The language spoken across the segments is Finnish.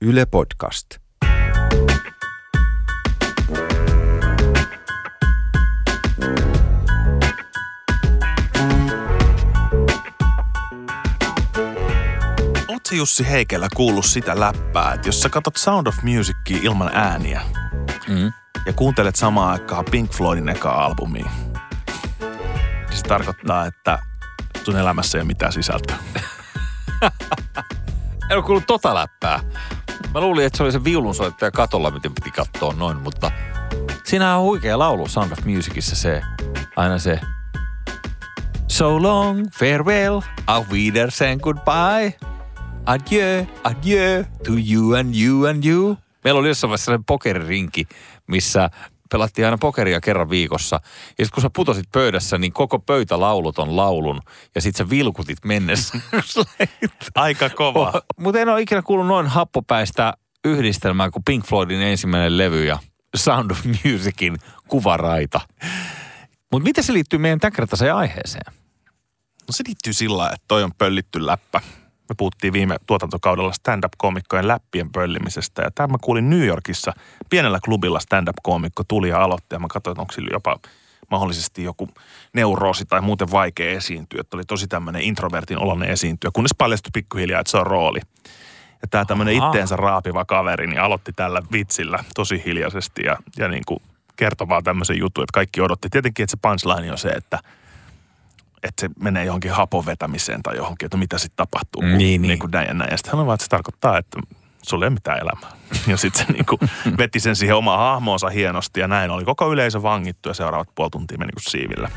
Yle Podcast. Oletko Jussi Heikelä kuullut sitä läppää, että jos sä katsot Sound of Musicia ilman ääniä Mm. ja kuuntelet samaan aikaan Pink Floydin ekaa albumia, niin se tarkoittaa, että sun elämässä ei ole mitään sisältöä. En ole kuullut tota läppää. Mä luulin, että se oli se viulunsoittaja katolla, miten piti katsoa noin, mutta siinä on huikea laulu Sound of Musicissa se, aina se So long, farewell, auf Wiedersehen, goodbye. Adieu, adieu to you and you and you. Meillä oli jossain vaiheessa sellainen pokeririnki, missä pelattiin aina pokeria kerran viikossa. Ja sitten kun sä putosit pöydässä, niin koko pöytä lauluton laulun. Ja sitten sä vilkutit mennessä. Aika kova. Mutta en ole ikinä kuullut noin happopäistä yhdistelmää kuin Pink Floydin ensimmäinen levy ja Sound of Musicin kuvaraita. Mutta miten se liittyy meidän tämänkertaiseen aiheeseen? No se liittyy sillä että toi on pöllitty läppä. Me puhuttiin viime tuotantokaudella stand-up-koomikkojen läppien pöllimisestä. Ja tämä mä kuulin New Yorkissa. Pienellä klubilla stand-up-koomikko tuli ja aloitti. Ja mä katsoin, onko sillä jopa mahdollisesti joku neuroosi tai muuten vaikea esiintyä. Että oli tosi tämmöinen introvertin oloinen esiintyä, kunnes paljastui pikkuhiljaa, että se on rooli. Ja tämä tämmöinen itteensä raapiva kaveri niin aloitti tällä vitsillä tosi hiljaisesti ja, ja niin kuin kertoi vaan tämmöisen jutun, että kaikki odotti. Tietenkin, että se punchline on se, että että se menee johonkin hapon vetämiseen tai johonkin, että mitä sitten tapahtuu. Niin, niin. niin kuin näin ja näin. Ja sitten hän on vaan, että se tarkoittaa, että sulla ei ole mitään elämää. Ja sitten se niin kuin veti sen siihen omaan hahmoonsa hienosti ja näin oli koko yleisö vangittu ja seuraavat puoli tuntia meni kuin siivillä.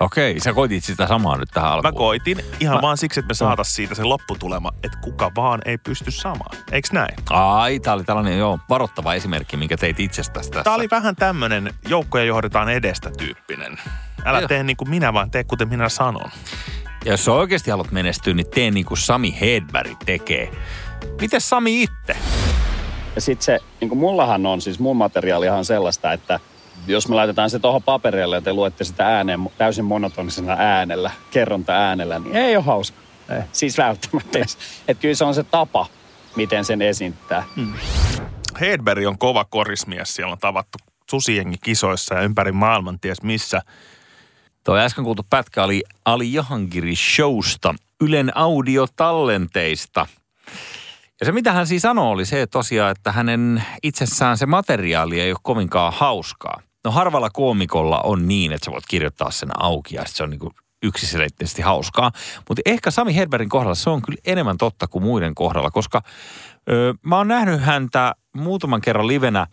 Okei, sä koitit sitä samaa nyt tähän Mä alkuun. koitin ihan Mä- mä... vaan siksi, että me saatais siitä se lopputulema, että kuka vaan ei pysty samaan. Eiks näin? Ai, tää oli tällainen joo, varoittava esimerkki, minkä teit itsestäsi tässä. Tää oli vähän tämmönen joukkoja johdetaan edestä tyyppinen. Älä Joo. tee niin kuin minä, vaan tee kuten minä sanon. Ja jos sä oikeasti haluat menestyä, niin tee niin kuin Sami Hedberg tekee. Miten Sami itse? Ja sitten se, niin kuin mullahan on, siis mun materiaalihan on sellaista, että jos me laitetaan se tuohon paperille ja te luette sitä ääneen täysin monotonisena äänellä, kerronta äänellä, niin ei ole hauska. Ei. Siis välttämättä. että kyllä se on se tapa, miten sen esittää. Hedberg on kova korismies. Siellä on tavattu susiengi kisoissa ja ympäri maailman ties missä. Tuo äsken kuultu pätkä oli Ali Jahangiri Showsta, Ylen audiotallenteista. Ja se, mitä hän siis sanoi, oli se tosiaan, että hänen itsessään se materiaali ei ole kovinkaan hauskaa. No harvalla koomikolla on niin, että sä voit kirjoittaa sen auki ja se on niin yksiselitteisesti hauskaa. Mutta ehkä Sami Hedbergin kohdalla se on kyllä enemmän totta kuin muiden kohdalla, koska ö, mä oon nähnyt häntä muutaman kerran livenä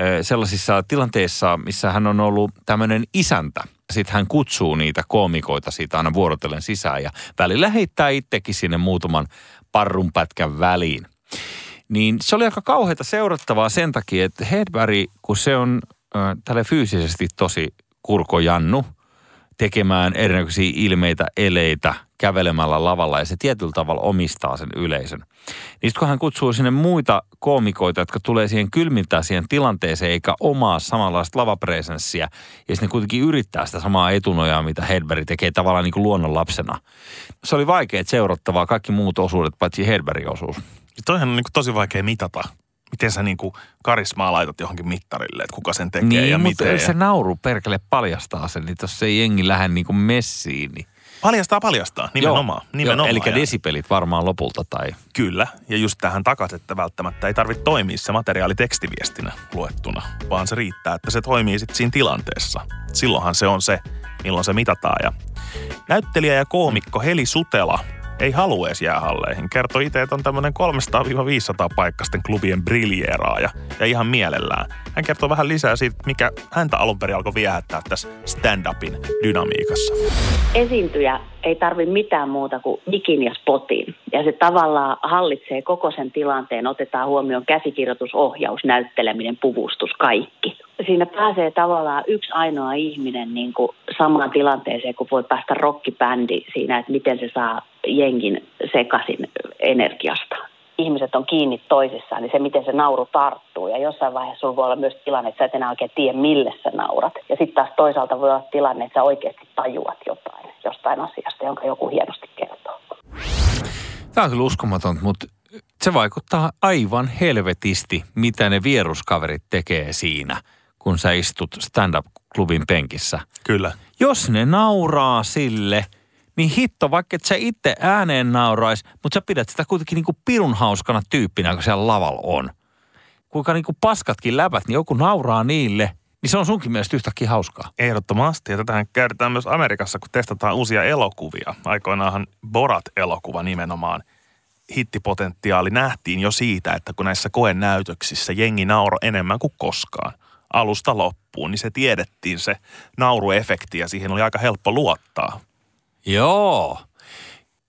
ö, sellaisissa tilanteissa, missä hän on ollut tämmöinen isäntä. Sitten hän kutsuu niitä koomikoita siitä aina vuorotellen sisään ja välillä heittää itsekin sinne muutaman parrunpätkän väliin. Niin se oli aika kauheita seurattavaa sen takia, että Hedberg, kun se on tälle fyysisesti tosi kurkojannu, tekemään erinäköisiä ilmeitä, eleitä, kävelemällä lavalla ja se tietyllä tavalla omistaa sen yleisön. Niin kun hän kutsuu sinne muita koomikoita, jotka tulee siihen kylmiltään siihen tilanteeseen eikä omaa samanlaista lavapresenssiä ja sitten kuitenkin yrittää sitä samaa etunojaa, mitä Hedberg tekee tavallaan niin kuin luonnonlapsena. Se oli vaikea seurattavaa kaikki muut osuudet, paitsi Hedbergin osuus. Ja toihan on niin kuin tosi vaikea mitata. Miten sä niin kuin karismaa laitat johonkin mittarille, että kuka sen tekee Niin, ja mutta miten. se Ja... nauru perkele paljastaa sen, niin jos ei jengi lähde niin kuin messiin, niin... Paljastaa, paljastaa. Nimenomaan. nimenomaan. Eli Ja- desipelit varmaan lopulta tai... Kyllä, ja just tähän takaisin, että välttämättä ei tarvitse toimia se materiaali tekstiviestinä luettuna, vaan se riittää, että se toimii sitten siinä tilanteessa. Silloinhan se on se, milloin se mitataan. Ja näyttelijä ja koomikko Heli Sutela ei halua edes jäähalleihin. Kertoi itse, että on tämmöinen 300-500 paikkasten klubien briljeeraaja ja ihan mielellään. Hän kertoo vähän lisää siitä, mikä häntä alun perin alkoi viehättää tässä stand-upin dynamiikassa. esiintyjä ei tarvi mitään muuta kuin mikin ja spotin. Ja se tavallaan hallitsee koko sen tilanteen, otetaan huomioon käsikirjoitus, ohjaus, näytteleminen, puvustus, kaikki. Siinä pääsee tavallaan yksi ainoa ihminen niin kuin samaan tilanteeseen, kun voi päästä rockibändi siinä, että miten se saa jengin sekaisin energiasta. Ihmiset on kiinni toisissaan, niin se miten se nauru tarttuu. Ja jossain vaiheessa sulla voi olla myös tilanne, että sä et enää oikein tiedä, mille sä naurat. Ja sitten taas toisaalta voi olla tilanne, että sä oikeasti tajuat jotain jostain asiasta, jonka joku hienosti kertoo. Tämä on kyllä uskomatonta, mutta se vaikuttaa aivan helvetisti, mitä ne vieruskaverit tekee siinä, kun sä istut stand-up-klubin penkissä. Kyllä. Jos ne nauraa sille, niin hitto, vaikka et sä itse ääneen naurais, mutta sä pidät sitä kuitenkin niinku pirun hauskana tyyppinä, kun siellä lavalla on. Kuinka niinku paskatkin läpät, niin joku nauraa niille, niin se on sunkin mielestä yhtäkkiä hauskaa. Ehdottomasti. Ja tätähän käytetään myös Amerikassa, kun testataan uusia elokuvia. Aikoinaanhan Borat-elokuva nimenomaan hittipotentiaali nähtiin jo siitä, että kun näissä koenäytöksissä jengi nauro enemmän kuin koskaan alusta loppuun, niin se tiedettiin se nauruefekti ja siihen oli aika helppo luottaa. Joo.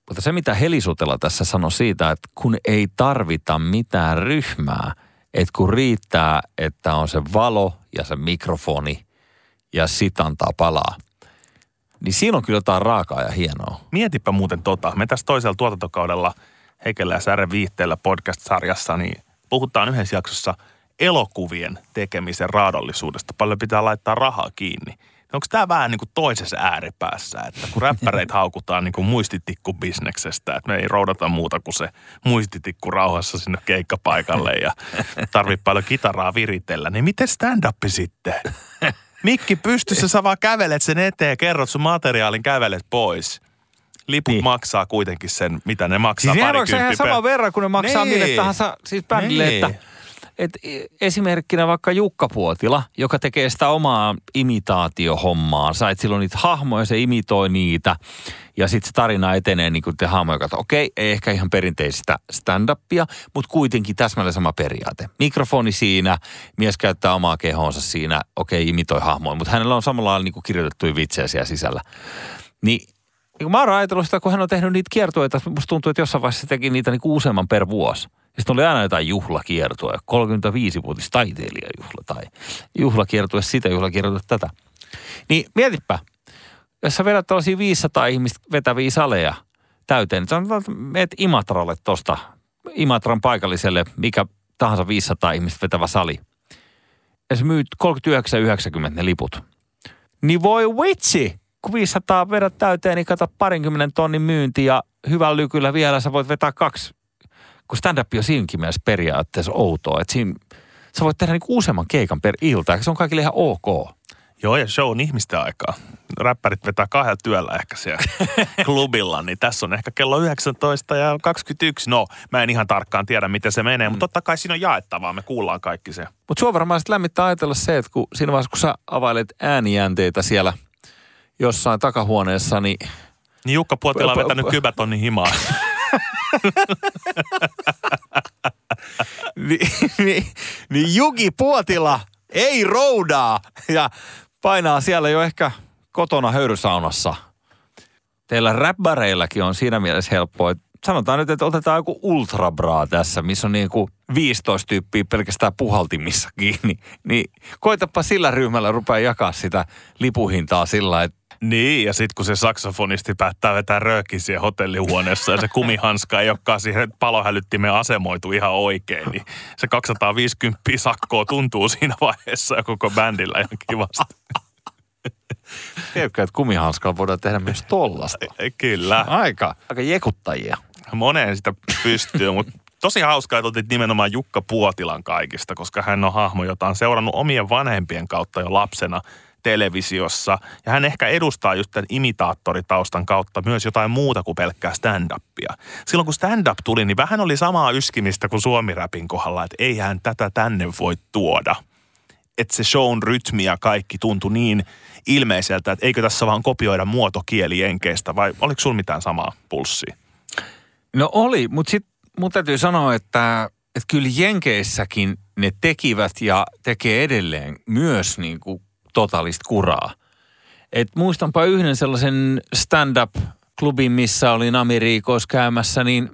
Mutta se, mitä Helisutela tässä sanoi siitä, että kun ei tarvita mitään ryhmää, että kun riittää, että on se valo ja se mikrofoni ja sit antaa palaa, niin siinä on kyllä jotain raakaa ja hienoa. Mietipä muuten tota. Me tässä toisella tuotantokaudella Heikellä ja Särren viihteellä podcast-sarjassa, niin puhutaan yhdessä jaksossa elokuvien tekemisen raadollisuudesta. Paljon pitää laittaa rahaa kiinni. Onko tämä vähän niin kuin toisessa ääripäässä, että kun räppäreitä haukutaan niin kuin muistitikkubisneksestä, että me ei roudata muuta kuin se muistitikku rauhassa sinne keikkapaikalle ja tarvii paljon kitaraa viritellä, niin miten stand-up sitten? Mikki pystyssä sä vaan kävelet sen eteen ja kerrot sun materiaalin, kävelet pois. Liput Niin. maksaa kuitenkin sen, mitä ne maksaa. Siis ne maksaa ihan saman verran, kun ne maksaa Niin. mille tahansa siis bändille, Niin. että et esimerkkinä vaikka Jukka Puotila, joka tekee sitä omaa imitaatiohommaansa, että silloin niitä hahmoja, se imitoi niitä ja sitten se tarina etenee niin kuin te hahmoja katsoo. Okei, ei ehkä ihan perinteistä stand-upia, mutta kuitenkin täsmälleen sama periaate. Mikrofoni siinä, mies käyttää omaa kehoonsa siinä, okei, imitoi hahmoja, mutta hänellä on samalla lailla niin kirjoitettuja vitsejä siellä sisällä. Niin niin kun mä oon ajatellut sitä, kun hän on tehnyt niitä kiertueita, musta tuntuu, että jossain vaiheessa se teki niitä niin useamman per vuosi. Sitten oli aina jotain juhlakiertoja, 35-vuotis taiteilijajuhla tai juhlakiertue sitä, juhlakiertue tätä. Niin mietipä, jos sä vedät tällaisia 500 ihmistä vetäviä saleja täyteen, niin sanotaan, että meet Imatralle tosta, Imatran paikalliselle, mikä tahansa 500 ihmistä vetävä sali. Ja se myyt 39,90 ne liput. Niin voi vitsi, kun 500 vedät täyteen, niin kato parinkymmenen tonnin myynti ja hyvällä lykyllä vielä sä voit vetää kaksi. Kun stand-up on siinäkin mielessä periaatteessa outoa, että siinä sä voit tehdä niinku useamman keikan per ilta, ja se on kaikille ihan ok. Joo, ja show on ihmisten aikaa. Räppärit vetää kahdella työllä ehkä siellä klubilla, niin tässä on ehkä kello 19 ja 21. No, mä en ihan tarkkaan tiedä, miten se menee, mutta totta kai siinä on jaettavaa, me kuullaan kaikki se. Mutta sua varmaan sitten lämmittää ajatella se, että kun siinä vaiheessa, kun sä availet äänijänteitä siellä jossain takahuoneessa, niin Niin Jukka Puotila on vetänyt kypätonnin himaa. niin, niin, niin Juki Puotila ei roudaa ja painaa siellä jo ehkä kotona höyrysaunassa. Teillä räppäreillakin on siinä mielessä helppoa, että sanotaan nyt, että otetaan joku ultrabraa tässä, missä on niin kuin 15 tyyppiä pelkästään puhaltimissa kiinni. Niin koitapa sillä ryhmällä rupea jakaa sitä lipuhintaa sillä, että niin, ja sitten kun se saksofonisti päättää vetää röökin siellä hotellihuoneessa ja se kumihanska ei olekaan siihen palohälyttimeen asemoitu ihan oikein, niin se 250 sakkoa tuntuu siinä vaiheessa ja koko bändillä ihan kivasti. tiedätkö, että kumihanskalla voidaan tehdä myös tollasta. Kyllä. Aika, aika jekuttajia. moneen sitä pystyy, mutta tosi hauskaa, että otit nimenomaan Jukka Puotilan kaikista, koska hän on hahmo, jota on seurannut omien vanhempien kautta jo lapsena televisiossa. Ja hän ehkä edustaa just tämän imitaattoritaustan kautta myös jotain muuta kuin pelkkää stand-upia. Silloin kun stand-up tuli, niin vähän oli samaa yskimistä kuin suomi-räpin kohdalla, että eihän tätä tänne voi tuoda. Että se shown rytmi ja kaikki tuntui niin ilmeiseltä, että eikö tässä vaan kopioida muotokieli jenkeistä vai oliko sulla mitään samaa pulssia? No oli, mutta sitten mun täytyy sanoa, että, että kyllä Jenkeissäkin ne tekivät ja tekee edelleen myös niin kuin totalista kuraa. Et muistanpa yhden sellaisen stand-up-klubin, missä olin Amerikoissa käymässä, niin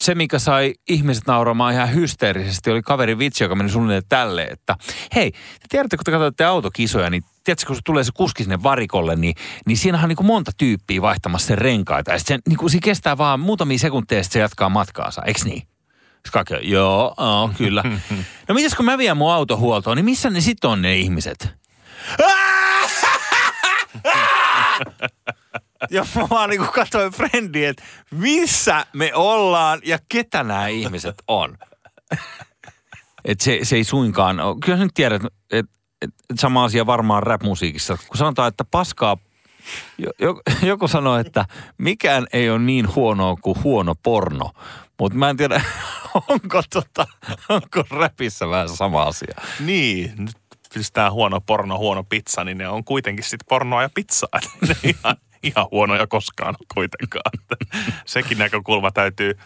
se, mikä sai ihmiset nauramaan ihan hysteerisesti, oli kaveri vitsi, joka meni suunnilleen tälle, että hei, te tiedätte, kun te katsotte autokisoja, niin tiedätkö, kun se tulee se kuski sinne varikolle, niin, niin siinähän on niin kuin monta tyyppiä vaihtamassa sen renkaita. Ja sitten se, niin kuin, se kestää vaan muutamia sekunteja, ja sitten se jatkaa matkaansa, eikö niin? Kaikki, joo, oo, kyllä. No mitäs kun mä vien mun auto huoltoon, niin missä ne sitten on ne ihmiset? ja mä vaan niin katsoin Friendiä, että missä me ollaan ja ketä nämä ihmiset on. Et se, se ei suinkaan ole. Kyllä sä nyt tiedät, että et, et sama asia varmaan rap-musiikissa. Kun sanotaan, että paskaa joku, joku sanoo, että mikään ei ole niin huonoa kuin huono porno. Mutta mä en tiedä, onko, tota, onko räpissä vähän sama asia. Niin, nyt pistää huono porno, huono pizza, niin ne on kuitenkin sitten pornoa ja pizzaa. Ihan, ihan huonoja koskaan kuitenkaan. Sekin näkökulma täytyy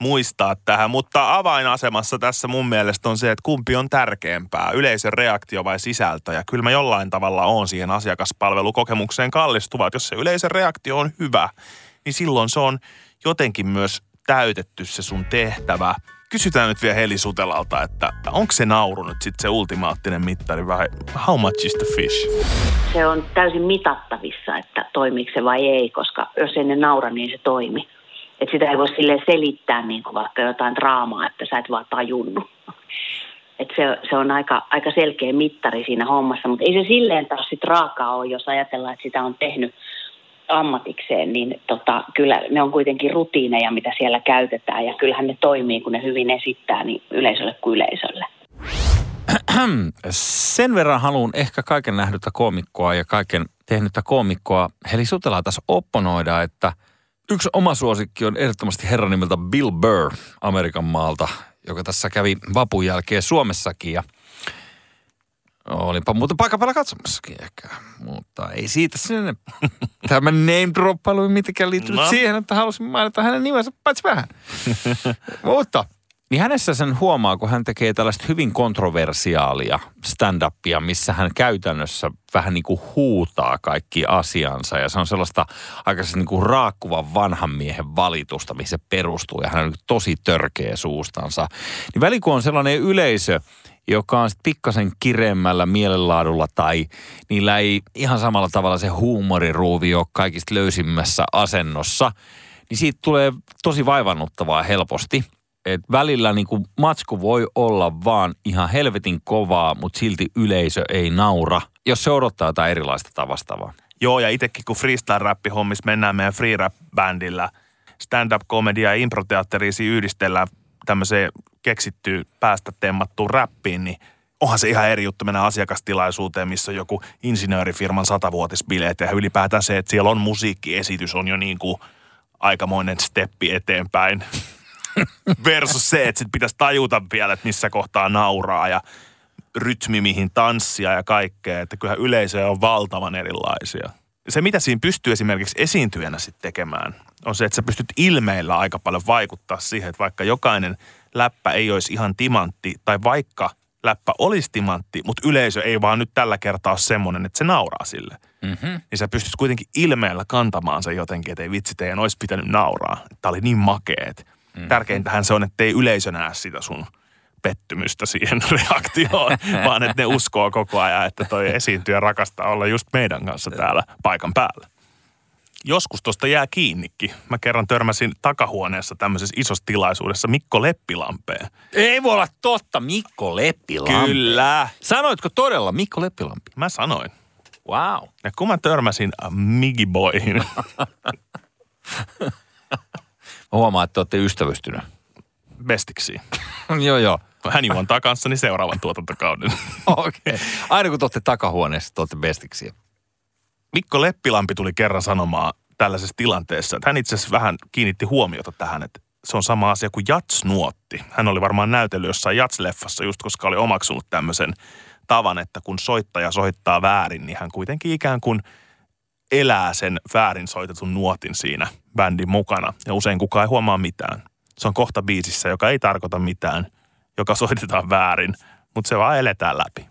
muistaa tähän, mutta avainasemassa tässä mun mielestä on se, että kumpi on tärkeämpää, yleisön reaktio vai sisältö. Ja kyllä mä jollain tavalla on siihen asiakaspalvelukokemukseen kallistuva, että jos se yleisön reaktio on hyvä, niin silloin se on jotenkin myös täytetty se sun tehtävä. Kysytään nyt vielä Heli Sutelalta, että onko se nauru nyt sitten se ultimaattinen mittari vai how much is the fish? Se on täysin mitattavissa, että toimiiko se vai ei, koska jos ei ne naura, niin se toimi. Että sitä ei voi sille selittää niin kuin vaikka jotain draamaa, että sä et vaan tajunnut. Et se, se on aika, aika selkeä mittari siinä hommassa, mutta ei se silleen taas sit raakaa ole, jos ajatellaan, että sitä on tehnyt ammatikseen, niin tota, kyllä ne on kuitenkin rutiineja, mitä siellä käytetään, ja kyllähän ne toimii, kun ne hyvin esittää niin yleisölle kuin yleisölle. Sen verran haluan ehkä kaiken nähdyttä koomikkoa ja kaiken tehnyttä koomikkoa. Heli Sutela tässä opponoida, että – Yksi oma suosikki on ehdottomasti herran nimeltä Bill Burr Amerikan maalta, joka tässä kävi vapun jälkeen Suomessakin. Ja Olinpa muuten paikan päällä katsomassakin ehkä, mutta ei siitä sinne. Tämä name droppailu ei mitenkään liittynyt no. siihen, että halusin mainita hänen nimensä paitsi vähän. mutta niin hänessä sen huomaa, kun hän tekee tällaista hyvin kontroversiaalia stand-upia, missä hän käytännössä vähän niin kuin huutaa kaikki asiansa. Ja se on sellaista aika niin kuin raakkuvan vanhan miehen valitusta, mihin se perustuu. Ja hän on tosi törkeä suustansa. Niin väli kun on sellainen yleisö, joka on sitten pikkasen kireemmällä mielenlaadulla tai niillä ei ihan samalla tavalla se huumoriruuvi ole kaikista löysimmässä asennossa, niin siitä tulee tosi vaivannuttavaa helposti – että välillä niin kuin matsku voi olla vaan ihan helvetin kovaa, mutta silti yleisö ei naura, jos se odottaa jotain erilaista tai vastaavaa. Joo, ja itsekin kun freestyle-räppihommissa mennään meidän free rap-bändillä, stand-up-komedia ja improteatteriisi yhdistellään tämmöiseen keksittyyn päästä temmattuun räppiin, niin onhan se ihan eri juttu mennä asiakastilaisuuteen, missä on joku insinöörifirman satavuotisbileet ja ylipäätään se, että siellä on musiikkiesitys, on jo niin kuin aikamoinen steppi eteenpäin. versus se, että sit pitäisi tajuta vielä, että missä kohtaa nauraa ja rytmi, mihin tanssia ja kaikkea. Että kyllähän yleisöjä on valtavan erilaisia. Se, mitä siinä pystyy esimerkiksi esiintyjänä sitten tekemään, on se, että sä pystyt ilmeillä aika paljon vaikuttaa siihen, että vaikka jokainen läppä ei olisi ihan timantti, tai vaikka läppä olisi timantti, mutta yleisö ei vaan nyt tällä kertaa ole semmoinen, että se nauraa sille. Mm-hmm. Niin sä pystyt kuitenkin ilmeellä kantamaan sen jotenkin, että ei vitsi, teidän olisi pitänyt nauraa. Tämä oli niin makeet. Mm. Tärkeintähän se on, että ei yleisö näe sitä sun pettymystä siihen reaktioon, vaan että ne uskoo koko ajan, että toi esiintyjä rakastaa olla just meidän kanssa täällä paikan päällä. Joskus tuosta jää kiinnikin. Mä kerran törmäsin takahuoneessa tämmöisessä isossa tilaisuudessa Mikko Leppilampeen. Ei voi olla totta, Mikko Leppilampi. Kyllä. Sanoitko todella Mikko Leppilampi? Mä sanoin. Wow. Ja kun mä törmäsin Migiboihin, Mä huomaan, että te olette ystävystynyt. bestiksi. joo, joo. Hän juontaa kanssani seuraavan tuotantokauden. Okei. Okay. Aina kun te olette takahuoneessa, te olette bestiksi. Mikko Leppilampi tuli kerran sanomaan tällaisessa tilanteessa, että hän itse asiassa vähän kiinnitti huomiota tähän, että se on sama asia kuin jatsnuotti. Hän oli varmaan näytellyt jossain jatsleffassa just koska oli omaksunut tämmöisen tavan, että kun soittaja soittaa väärin, niin hän kuitenkin ikään kuin elää sen väärin soitetun nuotin siinä bändin mukana. Ja usein kukaan ei huomaa mitään. Se on kohta biisissä, joka ei tarkoita mitään, joka soitetaan väärin, mutta se vaan eletään läpi.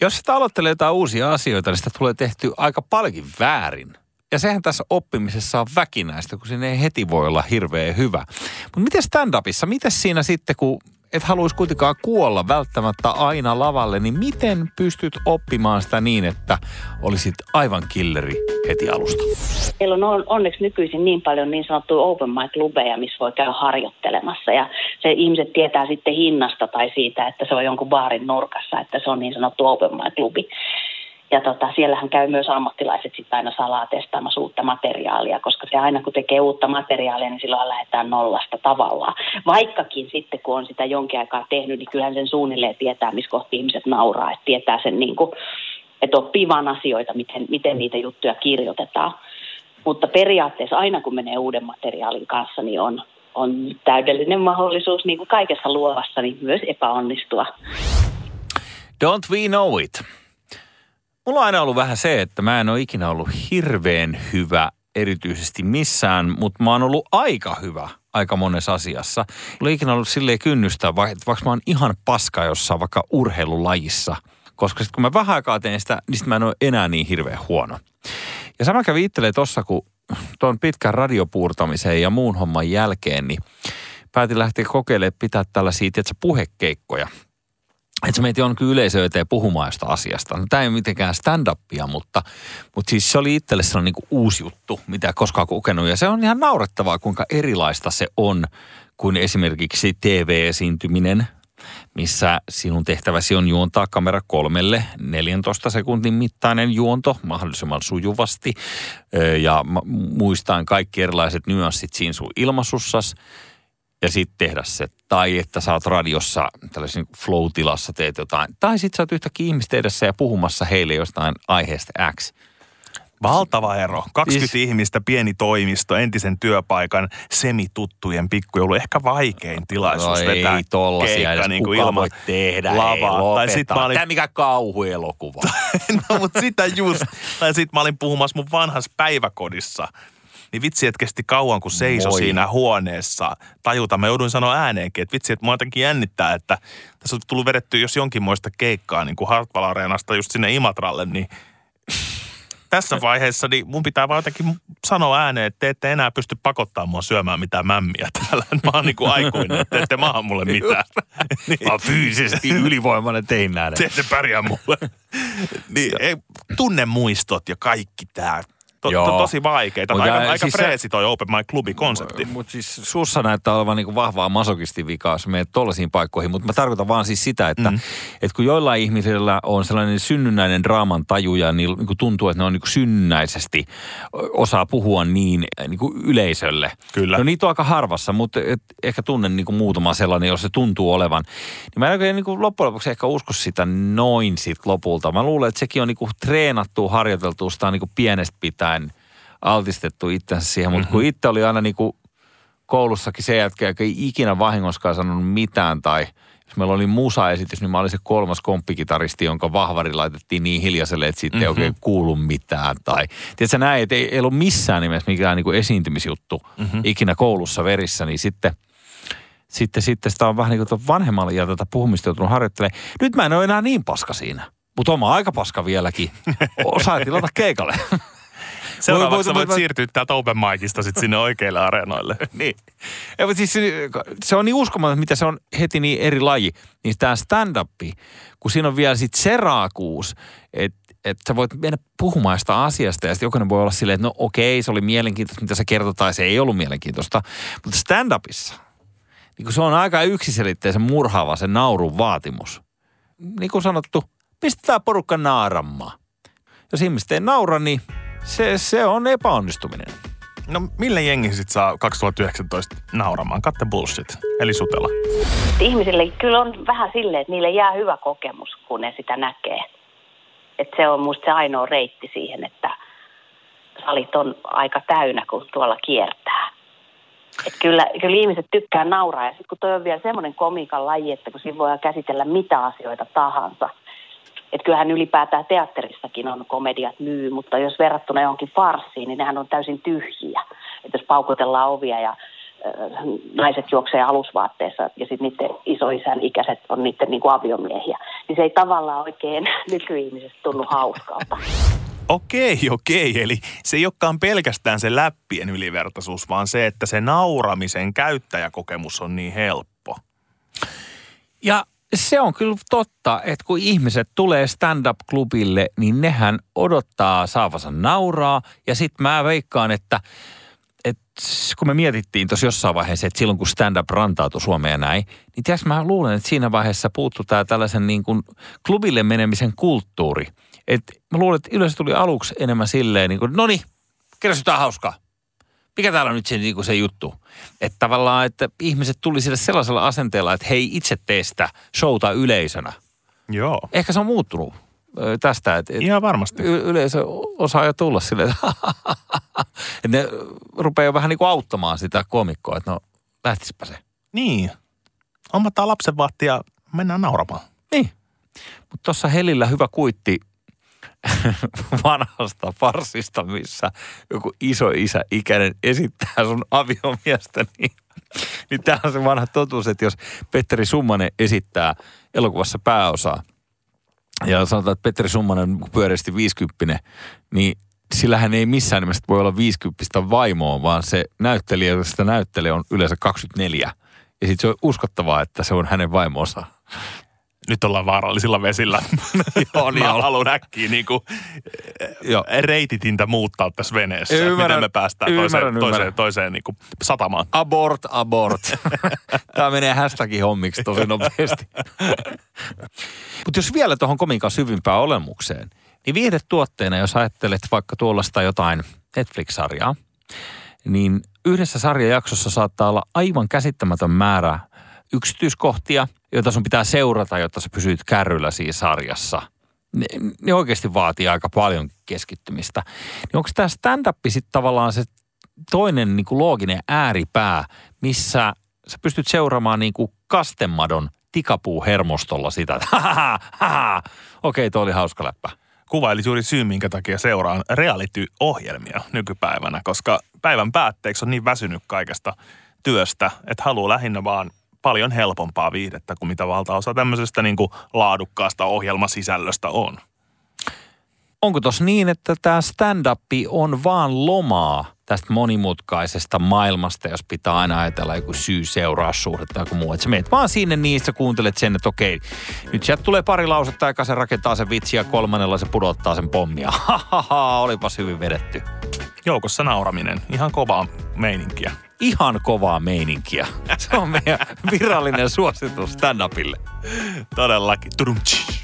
Jos sitä aloittelee jotain uusia asioita, niin sitä tulee tehty aika paljonkin väärin. Ja sehän tässä oppimisessa on väkinäistä, kun sinne ei heti voi olla hirveän hyvä. Mutta miten stand-upissa, miten siinä sitten, kun et haluaisi kuitenkaan kuolla välttämättä aina lavalle, niin miten pystyt oppimaan sitä niin, että olisit aivan killeri heti alusta? Meillä on onneksi nykyisin niin paljon niin sanottuja open mic-klubeja, missä voi käydä harjoittelemassa. Ja se ihmiset tietää sitten hinnasta tai siitä, että se on jonkun baarin nurkassa, että se on niin sanottu open mic-klubi. Ja tota, siellähän käy myös ammattilaiset sitten aina salaa testaamassa uutta materiaalia, koska se aina kun tekee uutta materiaalia, niin silloin lähdetään nollasta tavallaan. Vaikkakin sitten kun on sitä jonkin aikaa tehnyt, niin kyllähän sen suunnilleen tietää, missä kohti ihmiset nauraa, että tietää sen niin kuin, että oppii vaan asioita, miten, miten niitä juttuja kirjoitetaan. Mutta periaatteessa aina kun menee uuden materiaalin kanssa, niin on, on täydellinen mahdollisuus, niin kuin kaikessa luovassa, niin myös epäonnistua. Don't we know it? Mulla on aina ollut vähän se, että mä en ole ikinä ollut hirveän hyvä erityisesti missään, mutta mä oon ollut aika hyvä aika monessa asiassa. Mulla ei ikinä ollut silleen kynnystä, vaikka mä oon ihan paska jossain vaikka urheilulajissa. Koska sitten kun mä vähän aikaa teen sitä, niin sit mä en ole enää niin hirveän huono. Ja sama kävi itselleen tossa, kun tuon pitkän radiopuurtamisen ja muun homman jälkeen, niin päätin lähteä kokeilemaan pitää tällaisia, tiedätkö, puhekeikkoja että sä meitä jonkin yleisö eteen puhumaan asiasta. No, tämä ei ole mitenkään stand-upia, mutta, mutta siis se oli itselle sellainen niin uusi juttu, mitä koskaan kokenut. Ja se on ihan naurettavaa, kuinka erilaista se on kuin esimerkiksi TV-esiintyminen, missä sinun tehtäväsi on juontaa kamera kolmelle 14 sekuntin mittainen juonto mahdollisimman sujuvasti ja muistaan kaikki erilaiset nyanssit siinä sun ilmasussas ja sitten tehdä se. Tai että sä oot radiossa tällaisen flow-tilassa teet jotain. Tai sitten sä oot yhtäkkiä ihmistä edessä ja puhumassa heille jostain aiheesta X. Valtava ero. 20 siis... ihmistä, pieni toimisto, entisen työpaikan, semituttujen pikkujoulu. Ehkä vaikein tilaisuus no vetää ei tollasia keikka, niin kuin ilman voi tehdä. lavaa. Tai sit mä olin... Tämä mikä kauhuelokuva. no mutta sitä just. Tai sit mä olin puhumassa mun vanhassa päiväkodissa – niin vitsi, että kesti kauan, kun seiso Moi. siinä huoneessa tajuta. Mä jouduin sanoa ääneenkin, että vitsi, että mua jotenkin jännittää, että tässä on tullut vedetty jos jonkinmoista keikkaa niin kuin Hartwall Areenasta just sinne Imatralle, niin tässä vaiheessa niin mun pitää vaan jotenkin sanoa ääneen, että te ette enää pysty pakottamaan mua syömään mitään mämmiä täällä. Mä oon niin kuin aikuinen, että ette maa mulle mitään. niin. Mä oon fyysisesti ylivoimainen tein näin. Te ette pärjää mulle. niin, ei, tunnemuistot ja kaikki tää to, to, tosi vaikeita. Aika, ja, aika siis freesi toi Open Mic Clubi-konsepti. Mutta siis sussa näyttää olevan niinku vahvaa masokistivikaa, jos menet tollaisiin paikkoihin. Mutta mä tarkoitan vaan siis sitä, että mm. et kun joillain ihmisillä on sellainen synnynnäinen draaman taju ja niin, niinku tuntuu, että ne on niinku synnynnäisesti osaa puhua niin niinku yleisölle. Kyllä. No niitä on aika harvassa, mutta et, ehkä tunnen niinku muutama sellainen, jos se tuntuu olevan. Niin mä en niinku loppujen lopuksi ehkä usko sitä noin sit lopulta. Mä luulen, että sekin on niinku treenattu, harjoiteltu, sitä niinku pienestä pitää en altistettu itsensä siihen, mutta mm-hmm. kun itse oli aina niin kuin koulussakin se jätkä, joka ei ikinä vahingoskaan sanonut mitään tai jos meillä oli musa-esitys, niin mä olin se kolmas komppikitaristi, jonka vahvari laitettiin niin hiljaiselle, että siitä mm-hmm. ei mhm. oikein kuulu mitään. Tai, tiedätkö näin, että ei, ei ollut missään nimessä mikään niin kuin esiintymisjuttu mm-hmm. ikinä koulussa verissä, niin sitten, sitten, sitten sitä on vähän niin kuin vanhemmalle ja tätä puhumista joutunut harjoittelemaan. Nyt mä en ole enää niin paska siinä. Mutta oma aika paska vieläkin. Osaa tilata keikalle. Seuraavaksi voi, voit siirtyä täältä Open Micista sitten sinne oikeille areenoille. niin. Ja, siis, se on niin uskomaton, mitä se on heti niin eri laji. Niin tämä stand-up, kun siinä on vielä sitten se raakuus, että että sä voit mennä puhumaan sitä asiasta ja sitten jokainen voi olla silleen, että no okei, se oli mielenkiintoista, mitä se kertoi, tai se ei ollut mielenkiintoista. Mutta stand-upissa, niin se on aika yksiselitteisen murhaava se naurun vaatimus. Niin kuin sanottu, pistetään porukka naaramaan. Jos ihmiset ei naura, niin se, se on epäonnistuminen. No millä jengi sit saa 2019 nauramaan? Katte bullshit, eli sutella. Ihmisille kyllä on vähän silleen, että niille jää hyvä kokemus, kun ne sitä näkee. Et se on musta se ainoa reitti siihen, että salit on aika täynnä, kun tuolla kiertää. Et kyllä, kyllä ihmiset tykkää nauraa. Ja sitten kun toi on vielä semmoinen komiikan laji, että kun siinä voi käsitellä mitä asioita tahansa – että kyllähän ylipäätään teatterissakin on komediat myy, mutta jos verrattuna johonkin farssiin, niin nehän on täysin tyhjiä. Että jos paukutellaan ovia ja äh, naiset juoksee alusvaatteessa ja sitten niiden isoisän ikäiset on niiden niin kuin aviomiehiä, niin se ei tavallaan oikein nykyihmisestä tunnu hauskalta. Okei, okei. Eli se ei olekaan pelkästään se läppien ylivertaisuus, vaan se, että se nauramisen käyttäjäkokemus on niin helppo. Ja se on kyllä totta, että kun ihmiset tulee stand-up-klubille, niin nehän odottaa saavansa nauraa. Ja sitten mä veikkaan, että, että kun me mietittiin tuossa jossain vaiheessa, että silloin kun stand-up rantautui Suomeen ja näin, niin tiedätkö, mä luulen, että siinä vaiheessa puuttuu tämä tällaisen niin kuin klubille menemisen kulttuuri. Et mä luulen, että yleensä tuli aluksi enemmän silleen, niin kuin, no niin, kerros jotain hauskaa. Mikä täällä on nyt se, niin kuin se juttu? Että tavallaan, että ihmiset tuli sille sellaisella asenteella, että hei itse tee sitä showta yleisönä. Joo. Ehkä se on muuttunut tästä, että, Ihan varmasti. y- yleisö osaa jo tulla silleen, että ne rupeaa jo vähän niin kuin auttamaan sitä komikkoa, että no lähtispä se. Niin. Hommataan lapsen vahti ja mennään nauramaan. Niin. Mutta tuossa Helillä hyvä kuitti vanhasta farsista, missä joku iso isä ikäinen esittää sun aviomiestä, niin, niin tämä on se vanha totuus, että jos Petteri Summanen esittää elokuvassa pääosaa, ja sanotaan, että Petteri Summanen pyöreästi 50, niin sillähän ei missään nimessä voi olla 50 vaimoa, vaan se näyttelijä, joka sitä näyttelee, on yleensä 24. Ja sitten se on uskottavaa, että se on hänen vaimonsa. Nyt ollaan vaarallisilla vesillä. Joo, niin Mä ollaan. haluan äkkiä niinku Joo. reititintä muuttaa tässä veneessä. Ymmärrän, miten me päästään ymmärrän, toiseen, ymmärrän. toiseen, toiseen niinku satamaan. Abort, abort. Tämä menee hashtagin hommiksi tosi nopeasti. Mutta jos vielä tuohon komiikan syvimpään olemukseen, niin viihdetuotteena, jos ajattelet vaikka tuollaista jotain Netflix-sarjaa, niin yhdessä sarjajaksossa saattaa olla aivan käsittämätön määrä yksityiskohtia, joita sun pitää seurata, jotta sä pysyt kärryllä siinä sarjassa. Ne, ne oikeasti vaatii aika paljon keskittymistä. Niin onko tämä stand-up sitten tavallaan se toinen niin kuin looginen ääripää, missä sä pystyt seuraamaan niin kuin kastemadon tikapuuhermostolla sitä, että okei, toi oli hauska läppä. Kuvailit juuri syy, minkä takia seuraan reality-ohjelmia nykypäivänä, koska päivän päätteeksi on niin väsynyt kaikesta työstä, että haluaa lähinnä vaan paljon helpompaa viihdettä kuin mitä valtaosa tämmöisestä niin kuin laadukkaasta ohjelmasisällöstä on. Onko tos niin, että tämä stand-up on vaan lomaa tästä monimutkaisesta maailmasta, jos pitää aina ajatella joku syy-seuraussuhde tai joku muu. Että sä meet vaan sinne sä kuuntelet sen, että okei, nyt sieltä tulee pari lausetta, ja se rakentaa sen vitsi ja kolmannella se pudottaa sen pommia. Hahaha, olipas hyvin vedetty. Joukossa nauraminen, ihan kovaa meininkiä. Ihan kovaa meininkiä. Se on meidän virallinen suositus stand-upille. Todellakin. Tudumtsi.